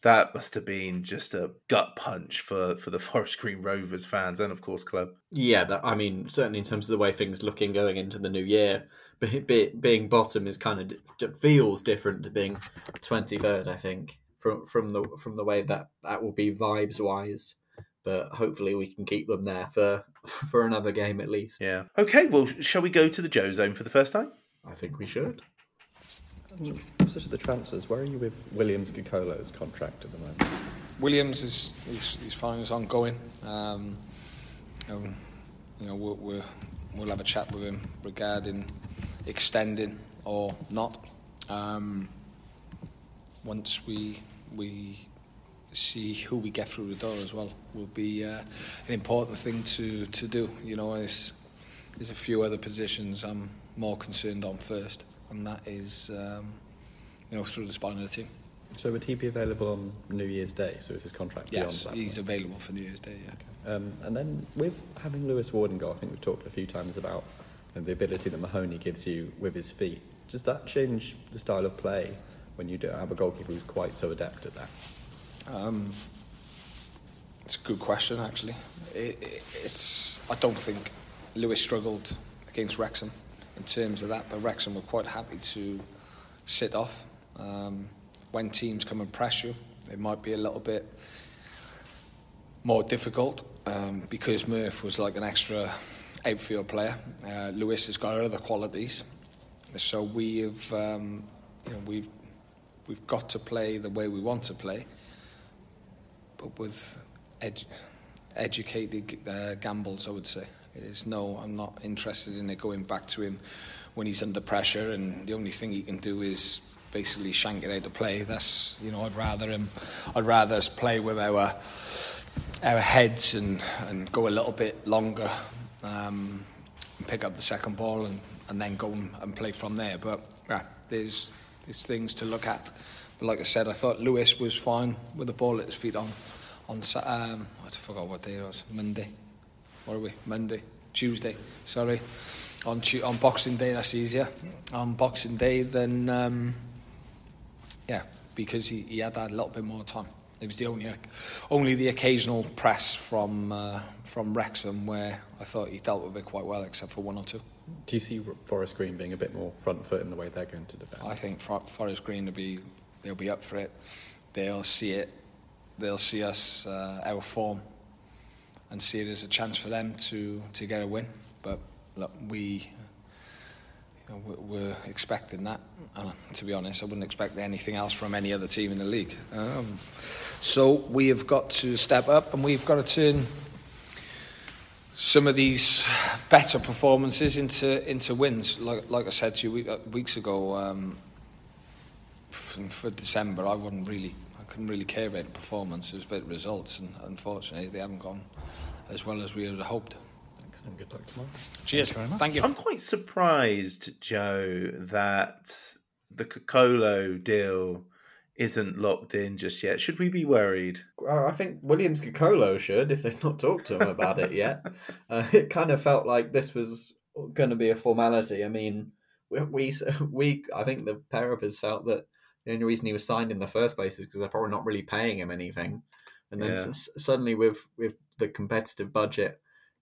that must have been just a gut punch for, for the Forest Green Rovers fans and, of course, club. Yeah, that, I mean, certainly in terms of the way things looking going into the new year, be, be, being bottom is kind of feels different to being twenty third. I think from from the from the way that that will be vibes wise but hopefully we can keep them there for for another game at least. Yeah. Okay. Well, shall we go to the Joe Zone for the first time? I think we should. Um, so to the transfers, where are you with Williams Kokolo's contract at the moment? Williams is is, is fine. It's ongoing. Um, um, you know, we'll, we'll, we'll have a chat with him regarding extending or not. Um, once we we see who we get through the door as well will be uh, an important thing to, to do. You know, there's, there's a few other positions I'm more concerned on first, and that is, um, you know, through the spine of the team. So would he be available on New Year's Day? So is his contract yes, beyond that? he's point? available for New Year's Day. Yeah. Okay. Um, and then with having Lewis Ward go, I think we've talked a few times about the ability that Mahoney gives you with his feet. Does that change the style of play when you don't have a goalkeeper who's quite so adept at that? Um, it's a good question, actually. It, it, it's I don't think Lewis struggled against Wrexham in terms of that, but Wrexham were quite happy to sit off. Um, when teams come and press you, it might be a little bit more difficult um, because Murph was like an extra outfield player. Uh, Lewis has got other qualities, so we've um, you know we've we've got to play the way we want to play, but with edu- educated uh, gambles, I would say. There's no, I'm not interested in it going back to him when he's under pressure, and the only thing he can do is basically shank it out of play. That's, you know, I'd rather him, I'd rather us play with our our heads and, and go a little bit longer, um, and pick up the second ball and, and then go and, and play from there. But yeah, there's there's things to look at. But like I said, I thought Lewis was fine with the ball at his feet on on um, I forgot what day it was. Monday. What are we? Monday, Tuesday. Sorry. On on Boxing Day, that's easier. On Boxing Day, then um, yeah, because he, he had that a little bit more time. It was the only only the occasional press from uh, from Wrexham where I thought he dealt with it quite well, except for one or two. Do you see Forest Green being a bit more front foot in the way they're going to defend? I think Forest Green will be they'll be up for it. They'll see it. They'll see us uh, our form and see it as a chance for them to to get a win. But look, we. You know, we're- expecting that. To be honest, I wouldn't expect anything else from any other team in the league. Um, so we have got to step up, and we've got to turn some of these better performances into into wins. Like like I said to you uh, weeks ago, um, for, for December, I wouldn't really, I couldn't really care about the performance. It was about results, and unfortunately, they haven't gone as well as we had hoped. Excellent. Good luck tomorrow. Cheers, very much. Thank you. I'm quite surprised, Joe, that the Kokolo deal isn't locked in just yet. Should we be worried? Well, I think Williams Kokolo should if they've not talked to him about it yet. Uh, it kind of felt like this was going to be a formality. I mean, we, we, we I think the pair of us felt that the only reason he was signed in the first place is because they're probably not really paying him anything. And then Yeah. s- suddenly, with with the competitive budget,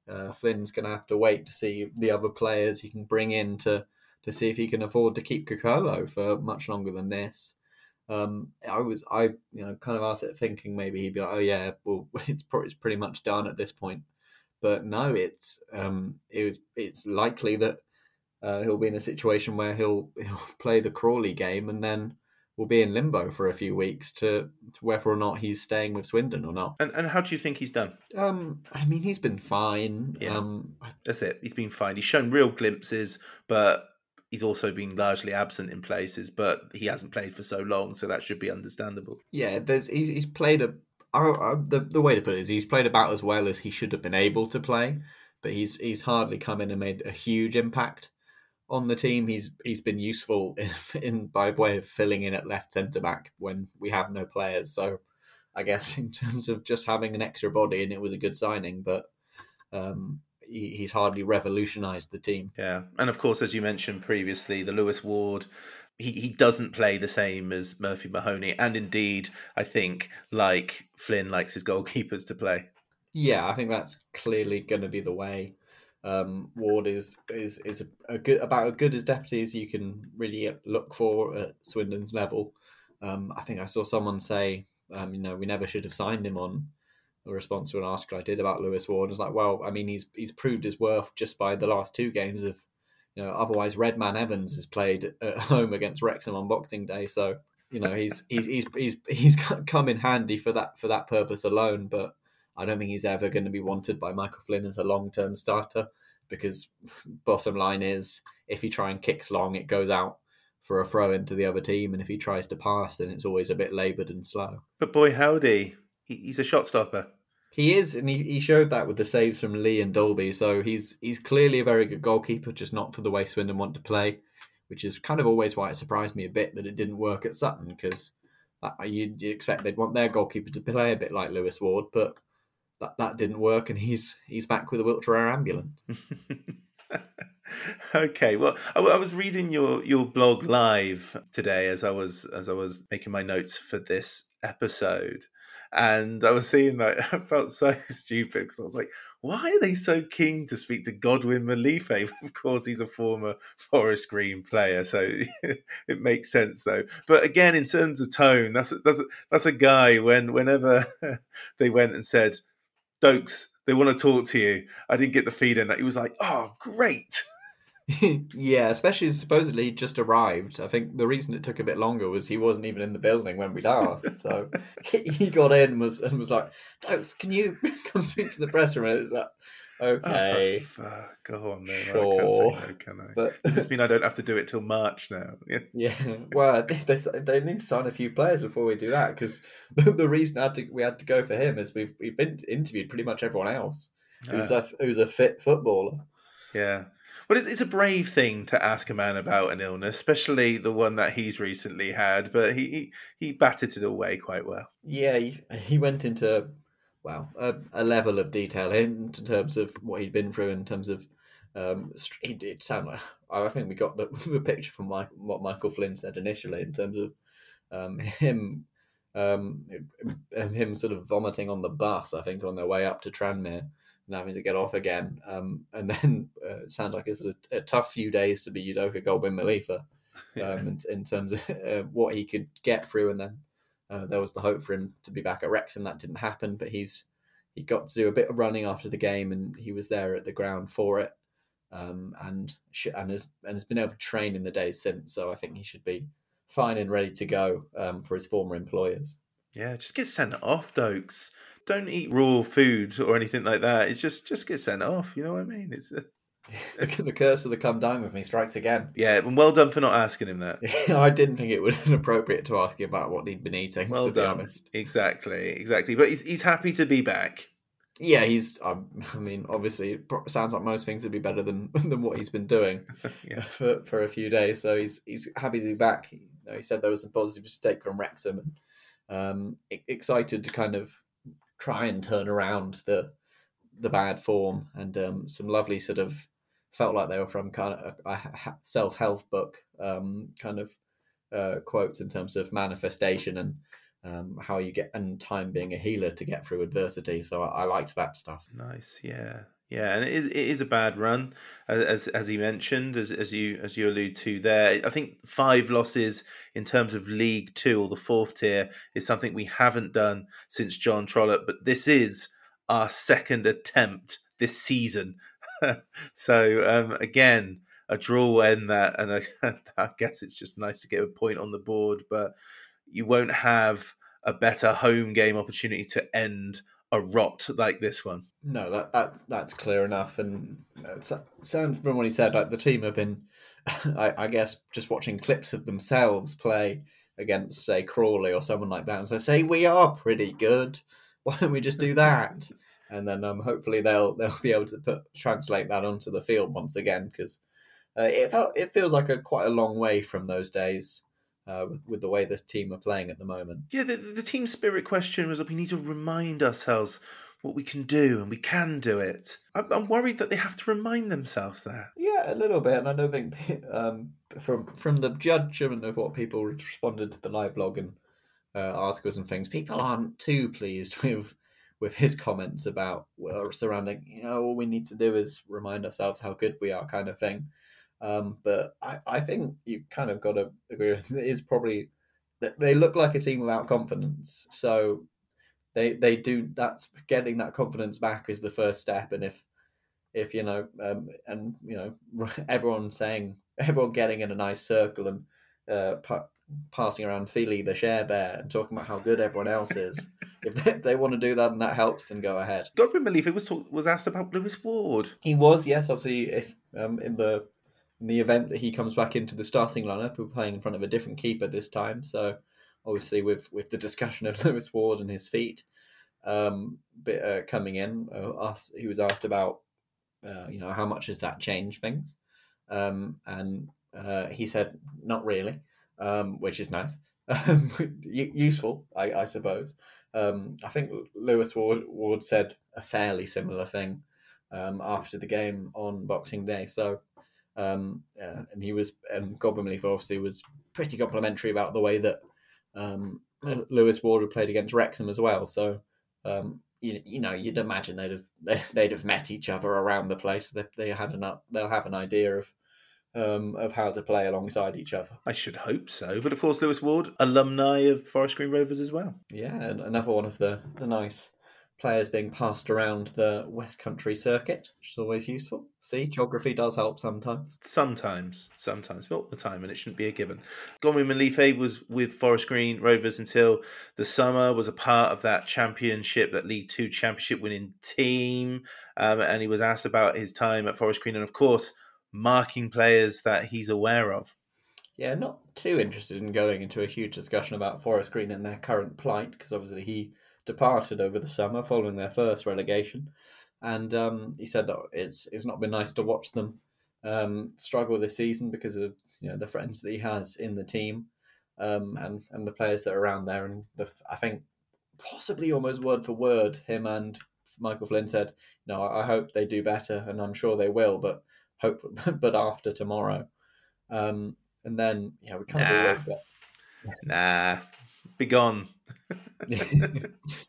uh, Flynn's going to have to wait to see the other players he can bring in to to see if he can afford to keep Kokolo for much longer than this. Um, I was I you know kind of asked it thinking maybe he'd be like, oh yeah, well it's probably it's pretty much done at this point, but no, it's um it was, it's likely that uh, he'll be in a situation where he'll he'll play the Crawley game and then will be in limbo for a few weeks to, to whether or not he's staying with Swindon or not. And and how do you think he's done? Um, I mean he's been fine. Yeah. Um, That's it. He's been fine. He's shown real glimpses, but he's also been largely absent in places. But he hasn't played for so long, so that should be understandable. yeah, there's he's, he's played a. I, the the way to put it is he's played about as well as he should have been able to play, but he's he's hardly come in and made a huge impact on the team. He's he's been useful in, in by way of filling in at left centre back when we have no players. So I guess in terms of just having an extra body, and it was a good signing, but um, he, he's hardly revolutionised the team. Yeah, and of course, as you mentioned previously, the Lewis Ward. He, he doesn't play the same as Murphy Mahoney, and indeed, I think like Flynn likes his goalkeepers to play. Yeah, I think that's clearly going to be the way. Um, Ward is is is a, a good about as good as deputy as you can really look for at Swindon's level. Um, I think I saw someone say, um, you know, we never should have signed him on a response to an article I did about Lewis Ward. It's like, well, I mean, he's he's proved his worth just by the last two games of, you know, otherwise Redman Evans has played at home against Wrexham on Boxing Day, so you know he's he's he's he's he's come in handy for that for that purpose alone, but. I don't think he's ever going to be wanted by Michael Flynn as a long term starter because bottom line is if he try and kicks long, it goes out for a throw into the other team, and if he tries to pass, then it's always a bit laboured and slow. But boy, howdy, he's a shot stopper. He is, and he, he showed that with the saves from Lee and Dalby. So he's he's clearly a very good goalkeeper, just not for the way Swindon want to play, which is kind of always why it surprised me a bit that it didn't work at Sutton because you uh, you expect they'd want their goalkeeper to play a bit like Lewis Ward, but that, that didn't work, and he's he's back with a wheelchair ambulance. okay, well, I, I, was reading your your blog live today as I was as I was making my notes for this episode, and I was seeing that I felt so stupid because I was like, why are they so keen to speak to Godwin Malife? Of course, he's a former Forest Green player, so it makes sense though. But again, in terms of tone, that's that's that's a guy when whenever they went and said, Dokes, they want to talk to you. I didn't get the feeling that he was like, oh, great. yeah, especially supposedly just arrived. I think the reason it took a bit longer was he wasn't even in the building when we'd asked. So he got in was and was like, "Dokes, can you come speak to the press room?" It's like, Oh, okay, oh, go on then. Sure. I can't say no, can I? But, Does this mean I don't have to do it till March now? Yeah. yeah. Well, they, they, need to sign a few players before we do that because the, the reason had to, we had to go for him is we've we've been interviewed pretty much everyone else who's ah. a who's a fit footballer. Yeah. Well, it's, it's a brave thing to ask a man about an illness, especially the one that he's recently had. But he he, he batted it away quite well. Yeah, he, he went into well a, a, level of detail in, terms of what he'd been through, in terms of um, it, it sounded like I think we got the, the picture from Mike, what Michael Flynn said initially in terms of um, him um, him sort of vomiting on the bus. I think on their way up to Tranmere and having to get off again. Um, and then uh, it sounds like it was a, a, tough few days to be Udoka Godwin Malife um, in, in, terms of uh, what he could get through. And then uh, there was the hope for him to be back at Wrexham. That didn't happen, but he's he got to do a bit of running after the game, and he was there at the ground for it. Um, and sh- and has and has been able to train in the days since. So I think he should be fine and ready to go um, for his former employers. Yeah, just get sent off, Dokes don't eat raw food or anything like that. It's just just get sent off. You know what I mean? It's the curse of the come down with me strikes again. Yeah, and well done for not asking him that. I didn't think it would be appropriate to ask him about what he'd been eating. Well to done. Be honest. Exactly, exactly. But he's he's happy to be back. Yeah, he's. Um, I mean, obviously, it sounds like most things would be better than than what he's been doing yeah. for for a few days. So he's he's happy to be back. You know, he said there was some positives to take from Wrexham, and um, excited to kind of try and turn around the the bad form and um, some lovely sort of felt like they were from kind of a, a self help book um, kind of uh, quotes in terms of manifestation and um, how you get and time being a healer to get through adversity. So I, I liked that stuff. Nice, yeah. Yeah, and it is, it is a bad run, as as he mentioned, as as you as you allude to there. I think five losses in terms of League Two or the fourth tier is something we haven't done since John Trollope, but this is our second attempt this season. so um, again, a draw end that, and I, I guess it's just nice to get a point on the board, but you won't have a better home game opportunity to end a rot like this one. No, that, that that's clear enough. And it sounds from what he said, like the team have been, I, I, guess, just watching clips of themselves play against, say, Crawley or someone like that, and so say we are pretty good. Why don't we just do that? And then um, hopefully they'll they'll be able to put translate that onto the field once again because uh, it felt, it feels like a quite a long way from those days uh, with, with, the way this team are playing at the moment. Yeah, the, the team spirit question was that we need to remind ourselves what we can do, and we can do it. I'm, I'm, worried that they have to remind themselves there. Yeah, a little bit, and I don't think um, from from the judgment of what people responded to the live blog and uh, articles and things, people aren't too pleased with with his comments about surrounding. You know, all we need to do is remind ourselves how good we are, kind of thing. Um, but I, I think you kind of got to agree with it is probably that they look like a team without confidence. So they they do that's getting that confidence back is the first step. And if if you know um, and you know everyone saying everyone getting in a nice circle and uh, pa- passing around Feely the share bear and talking about how good everyone else is. if they, they, want to do that and that helps, then go ahead. Godwin Malife was talk, was asked about Lewis Ward. He was, yes, obviously, if um, in the in the event that he comes back into the starting lineup, we're playing in front of a different keeper this time. So obviously, with with the discussion of Lewis Ward and his feet, um, bit, uh, coming in, uh, asked, he was asked about, uh, you know, how much has that changed things, um, and uh, he said not really, um, which is nice, um, useful, I, I suppose. Um, I think Lewis Ward, Ward said a fairly similar thing um, after the game on Boxing Day. So, um, uh, and he was, and Godwin Malife obviously was pretty complimentary about the way that um, Lewis Ward had played against Wrexham as well. So, um, you, you know, you'd imagine they'd have they'd have met each other around the place. They they had an they'll have an idea of um, of how to play alongside each other. I should hope so. But of course, Lewis Ward, alumni of Forest Green Rovers as well. Yeah, another one of the the nice players being passed around the West Country circuit, which is always useful. See, geography does help sometimes. Sometimes, sometimes, not all the time, and it shouldn't be a given. Godwin Malife was with Forest Green Rovers until the summer, was a part of that championship, that League Two championship winning team, um, and he was asked about his time at Forest Green, and of course, marking players that he's aware of. Yeah, not too interested in going into a huge discussion about Forest Green and their current plight, because obviously he departed over the summer following their first relegation, and um, he said that it's it's not been nice to watch them um, struggle this season because of you know the friends that he has in the team, um, and and the players that are around there, and the, I think possibly almost word for word, him and Michael Flynn said, "No, I hope they do better, and I'm sure they will, but hope, but after tomorrow." Um, and then, yeah, we kind of Nah. always get Nah, be gone.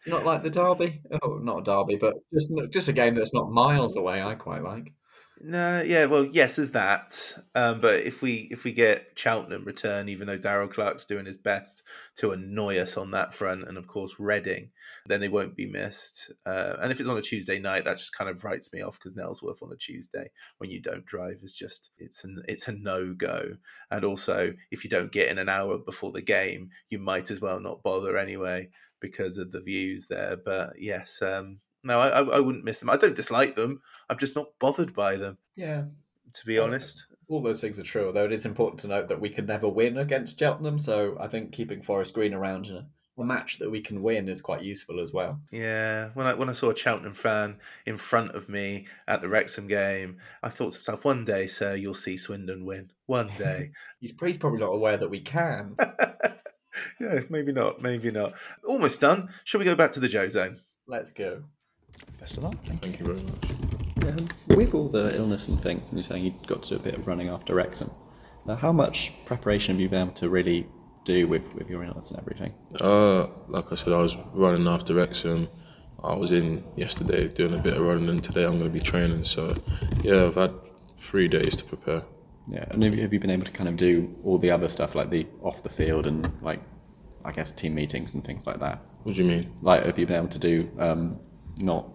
not like the derby. Oh, not a derby, but just just a game that's not miles away. I quite like. No, yeah, well, yes, is that. Um, but if we if we get Cheltenham return, even though Darrell Clarke's doing his best to annoy us on that front, and of course Reading, then they won't be missed. Uh, and if it's on a Tuesday night, that just kind of writes me off because Nailsworth on a Tuesday when you don't drive is just it's an it's a no go. And also, if you don't get in an hour before the game, you might as well not bother anyway because of the views there. But yes, um, no, I, I wouldn't miss them. I don't dislike them. I'm just not bothered by them Yeah, to be uh, honest. all those things are true. Although it is important to note that we could never win against Cheltenham, so I think keeping Forest Green around in a, a match that we can win is quite useful as well. Yeah, when I when I saw a Cheltenham fan in front of me at the Wrexham game, I thought to myself, one day, sir, you'll see Swindon win. One day. He's, he's probably not aware that we can. yeah, maybe not, maybe not. Almost done. Shall we go back to the Joe Zone? Let's go. Best of luck. Thank you very much. Yeah, with all the illness and things, and you're saying you got to do a bit of running after Wrexham. Now, how much preparation have you been able to really do with, with your illness and everything? Uh, like I said, I was running after Wrexham. I was in yesterday doing a bit of running, and today I'm going to be training. So, yeah, I've had three days to prepare. Yeah, and have you, have you been able to kind of do all the other stuff like the off the field and like, I guess team meetings and things like that? What do you mean? Like, have you been able to do um, not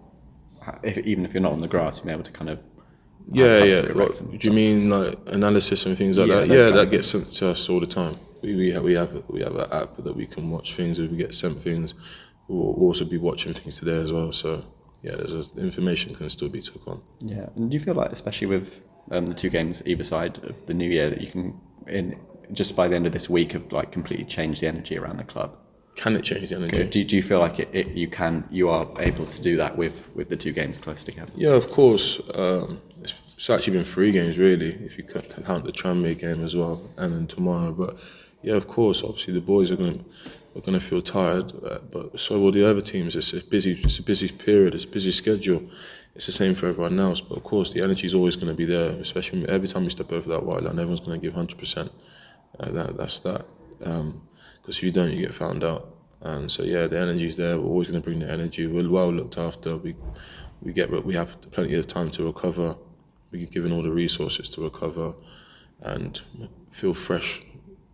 if, even if you're not on the grass, you've been able to kind of Yeah, yeah. do you mean like analysis and things like Yeah, that? Yeah, that gets sent to us all the time. We, we have we have we have an app that we can watch things. If we get sent things, we'll also be watching things today as well. So yeah, there's a, information can still be took on. Yeah, and do you feel like, especially with um, the two games either side of the new year, that you can, in just by the end of this week, have like completely changed the energy around the club? Can it change the energy? Do, do, you feel like it, it, you can, you are able to do that with, with the two games close together? Yeah, of course. Um, it's, it's actually been three games really, if you count the Tranmere game as well, and then tomorrow. But yeah, of course. Obviously, the boys are going to are going to feel tired, uh, but so will the other teams. It's a busy, it's a busy period. It's a busy schedule. It's the same for everyone else. But of course, the energy is always going to be there. Especially every time you step over that white line, everyone's going to give hundred percent. Uh, that that's that. Because if you don't, you get found out. And so yeah, the energy's there. We're always going to bring the energy. We're well looked after. We we get we have plenty of time to recover. We get given all the resources to recover, and feel fresh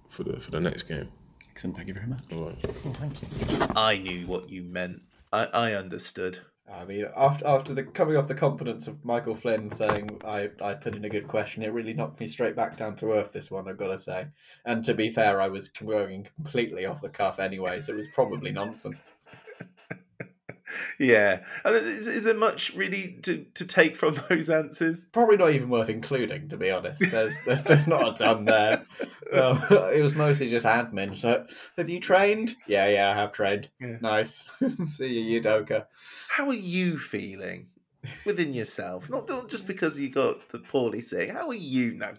for the for the next game. Excellent, thank you very much. All right. thank you. I knew what you meant. I, I understood. I mean, after after the coming off the confidence of Michael Flynn saying I, I put in a good question, it really knocked me straight back down to earth. This one, I've got to say. And to be fair, I was going completely off the cuff anyway, so it was probably nonsense. Yeah. And is, is there much really to, to take from those answers? Probably not even worth including, to be honest. There's there's, there's not a ton there. Um, it was mostly just admin. So, have you trained? Yeah, yeah, I have trained. Yeah. Nice. See you, Udoka. How are you feeling within yourself? Not, not just because you got the poorly sick. How are you? No,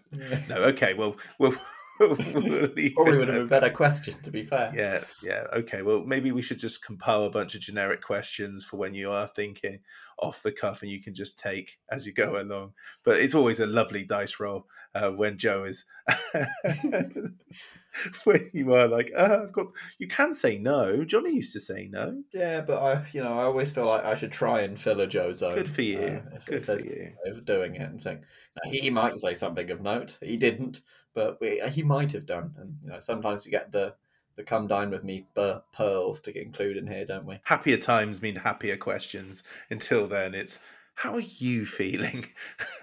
no. Okay, well, we'll. We'll Probably would have been a better question, to be fair. Yeah, yeah. Okay. Well, maybe we should just compile a bunch of generic questions for when you are thinking off the cuff, and you can just take as you go along. But it's always a lovely dice roll uh, when Joe is when you are like, uh, I've got. You can say no. Johnny used to say no. Yeah, but I, you know, I always feel like I should try and fill a Joe zone. Good for you. uh, if, Good if for you. of doing it and think now, he might say something of note. He didn't, but we, he might have done. And you know, sometimes we get the the come dine with me per- pearls to include in here, don't we? Happier times mean happier questions. Until then, it's how are you feeling?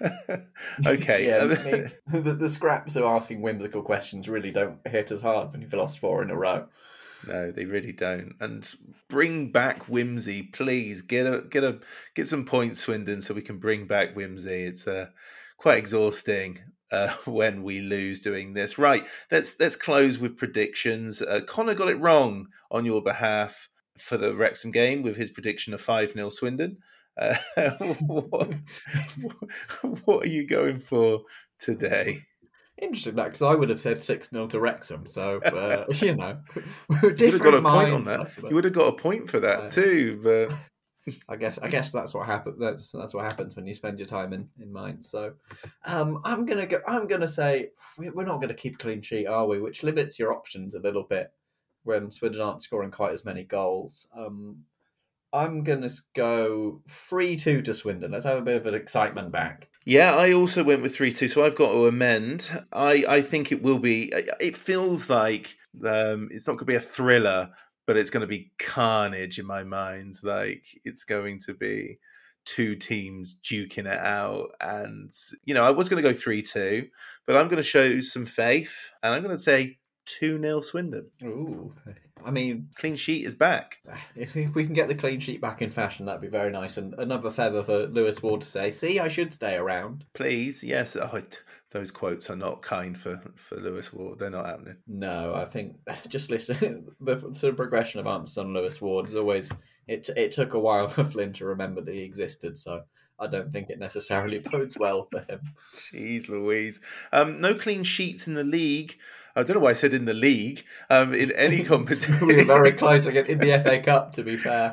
okay. yeah. Mean, the, the scraps of asking whimsical questions really don't hit as hard when you've lost four in a row. No, they really don't. And bring back whimsy, please. Get a get a get some points, Swindon, so we can bring back whimsy. It's uh, quite exhausting uh, when we lose doing this. Right, let's let's close with predictions. Uh, Connor got it wrong on your behalf for the Wrexham game with his prediction of five 0 Swindon. Uh, what, what are you going for today? Interesting that because I would have said six 0 to Wrexham. So uh, you know, You would have got a point on that. You would have got a point for that Uh, too, but. I guess I guess that's what happens. That's that's what happens when you spend your time in in mind. So, um, I'm gonna go. I'm gonna say we- we're not gonna keep a clean sheet, are we? Which limits your options a little bit when Swindon aren't scoring quite as many goals. Um, I'm gonna go three two to Swindon. Let's have a bit of an excitement back. Yeah, I also went with three two, so I've got to amend. I I think it will be. It feels like um, it's not going to be a thriller, but it's going to be carnage in my mind. Like it's going to be two teams duking it out, and you know I was going to go three two, but I'm going to show some faith, and I'm going to say two 0 Swindon. Ooh, I mean, Clean sheet is back. if, if we can get the clean sheet back in fashion, that'd be very nice. And another feather for Lewis Ward to say, "See, I should stay around." Please, yes. Oh, it- those quotes are not kind for for Lewis Ward. They're not happening. No, I think just listen. The sort of progression of answers on Lewis Ward is always it. It took a while for Flynn to remember that he existed, so I don't think it necessarily bodes well for him. Jeez Louise. Um, no clean sheets in the league. I don't know why I said in the league. Um, in any we were competition. very close again in the FA Cup. To be fair,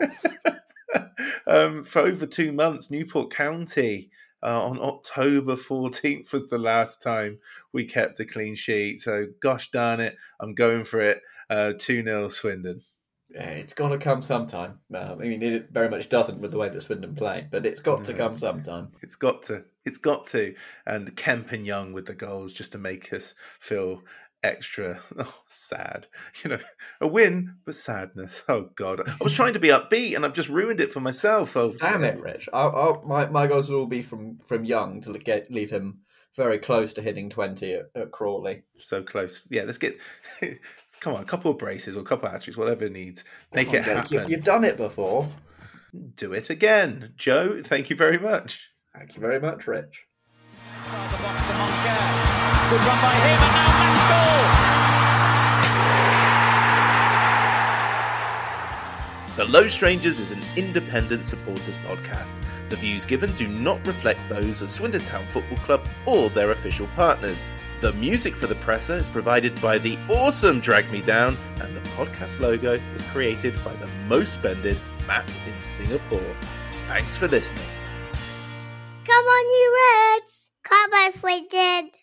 um, for over two months, Newport County uh, on October 14th was the last time we kept a clean sheet. So, gosh darn it, I'm going for it. Uh, 2 0 Swindon. yeah, it's got to come sometime. Um, I mean, it very much doesn't with the way that Swindon play, but it's got to come sometime. It's got to. It's got to. And Kemp and Young with the goals just to make us feel extra oh, sad. You know, a win, but sadness. Oh, God. I was trying to be upbeat and I've just ruined it for myself. Oh, Damn it, Rich! I, I, my my goals will all be from from Young to get leave him very close to hitting twenty at, at Crawley. So close. Yeah, let's get. Come on, a couple of braces or a couple of hat-tricks, whatever it needs. Make it happen. You, you've done it before. Do it again. Joe, thank you very much. Thank you very much, Rich. Good run by him, and now The Low Strangers is an independent supporters podcast. The views given do not reflect those of Swindon Town Football Club or their official partners. The music for the presser is provided by the awesome Drag Me Down, and the podcast logo was created by the most spended Matt in Singapore. Thanks for listening. Come on, you Reds! Come on, Swindon!